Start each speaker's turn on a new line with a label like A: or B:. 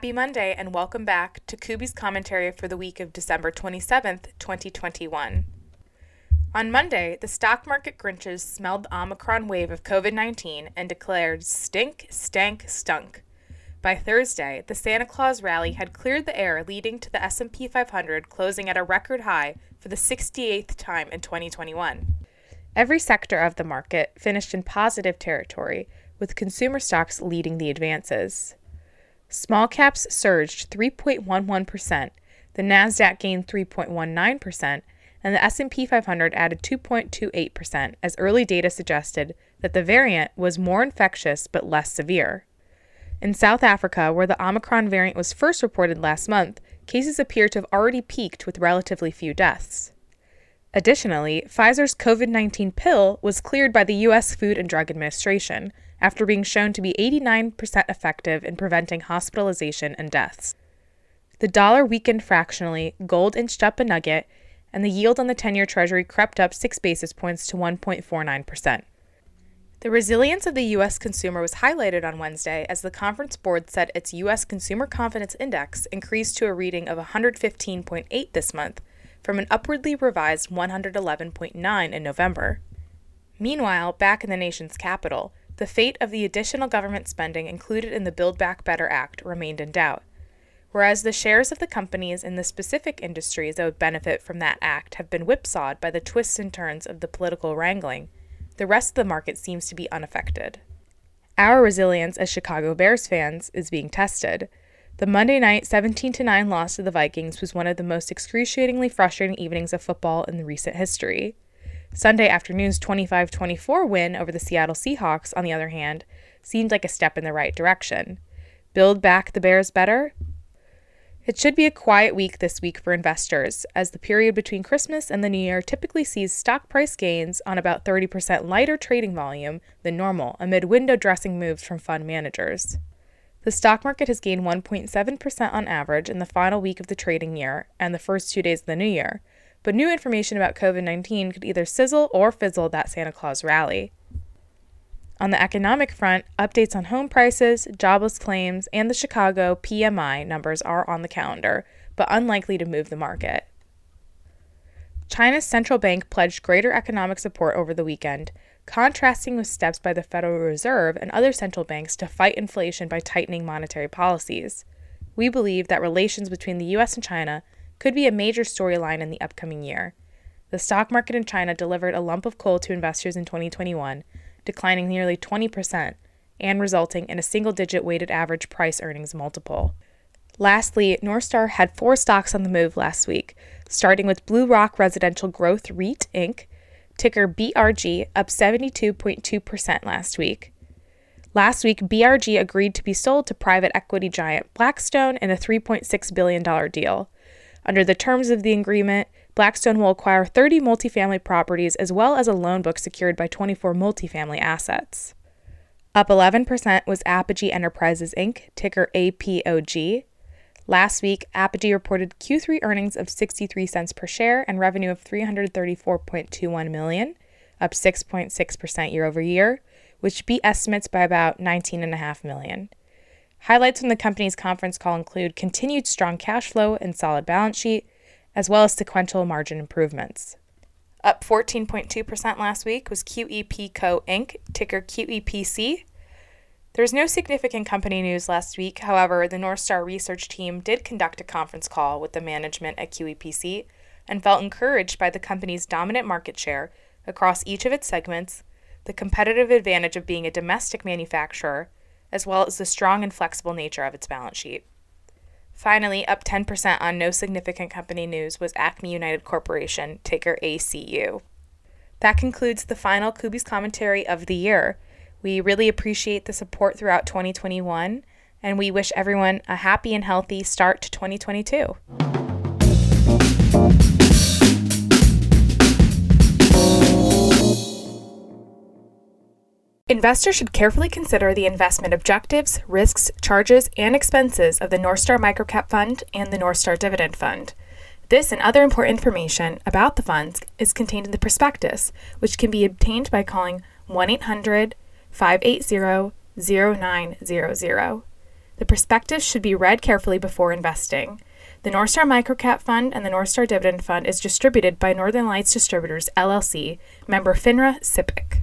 A: Happy Monday and welcome back to Kuby's commentary for the week of December 27th, 2021. On Monday, the stock market Grinches smelled the Omicron wave of COVID 19 and declared stink, stank, stunk. By Thursday, the Santa Claus rally had cleared the air leading to the S&P 500 closing at a record high for the 68th time in 2021. Every sector of the market finished in positive territory, with consumer stocks leading the advances. Small caps surged 3.11%, the Nasdaq gained 3.19%, and the S&P 500 added 2.28% as early data suggested that the variant was more infectious but less severe. In South Africa, where the Omicron variant was first reported last month, cases appear to have already peaked with relatively few deaths. Additionally, Pfizer's COVID 19 pill was cleared by the U.S. Food and Drug Administration after being shown to be 89% effective in preventing hospitalization and deaths. The dollar weakened fractionally, gold inched up a nugget, and the yield on the 10 year Treasury crept up 6 basis points to 1.49%. The resilience of the U.S. consumer was highlighted on Wednesday as the conference board said its U.S. Consumer Confidence Index increased to a reading of 115.8 this month from an upwardly revised 111.9 in November. Meanwhile, back in the nation's capital, the fate of the additional government spending included in the Build Back Better Act remained in doubt. Whereas the shares of the companies in the specific industries that would benefit from that act have been whipsawed by the twists and turns of the political wrangling, the rest of the market seems to be unaffected. Our resilience as Chicago Bears fans is being tested. The Monday night 17 9 loss to the Vikings was one of the most excruciatingly frustrating evenings of football in recent history. Sunday afternoon's 25 24 win over the Seattle Seahawks, on the other hand, seemed like a step in the right direction. Build back the Bears better? It should be a quiet week this week for investors, as the period between Christmas and the New Year typically sees stock price gains on about 30% lighter trading volume than normal amid window dressing moves from fund managers. The stock market has gained 1.7% on average in the final week of the trading year and the first two days of the new year, but new information about COVID 19 could either sizzle or fizzle that Santa Claus rally. On the economic front, updates on home prices, jobless claims, and the Chicago PMI numbers are on the calendar, but unlikely to move the market. China's central bank pledged greater economic support over the weekend, contrasting with steps by the Federal Reserve and other central banks to fight inflation by tightening monetary policies. We believe that relations between the US and China could be a major storyline in the upcoming year. The stock market in China delivered a lump of coal to investors in 2021 declining nearly 20% and resulting in a single digit weighted average price earnings multiple. Lastly, Northstar had four stocks on the move last week, starting with Bluerock Residential Growth REIT Inc., ticker BRG, up 72.2% last week. Last week, BRG agreed to be sold to private equity giant Blackstone in a $3.6 billion deal. Under the terms of the agreement, Blackstone will acquire 30 multifamily properties as well as a loan book secured by 24 multifamily assets. Up 11% was Apogee Enterprises Inc., ticker APOG. Last week, Apogee reported Q3 earnings of 63 cents per share and revenue of 334.21 million, up 6.6% year over year, which beat estimates by about 19.5 million. Highlights from the company's conference call include continued strong cash flow and solid balance sheet, as well as sequential margin improvements. Up 14.2% last week was QEP Co. Inc., ticker QEPC. There was no significant company news last week. However, the Northstar research team did conduct a conference call with the management at QEPC and felt encouraged by the company's dominant market share across each of its segments, the competitive advantage of being a domestic manufacturer, as well as the strong and flexible nature of its balance sheet. Finally, up 10% on no significant company news was Acme United Corporation, ticker ACU. That concludes the final Kuby's commentary of the year. We really appreciate the support throughout 2021, and we wish everyone a happy and healthy start to 2022. Investors should carefully consider the investment objectives, risks, charges, and expenses of the Northstar Microcap Fund and the Northstar Dividend Fund. This and other important information about the funds is contained in the prospectus, which can be obtained by calling 1 800 580 0900. The prospectus should be read carefully before investing. The Northstar Microcap Fund and the Northstar Dividend Fund is distributed by Northern Lights Distributors, LLC, member FINRA SIPC.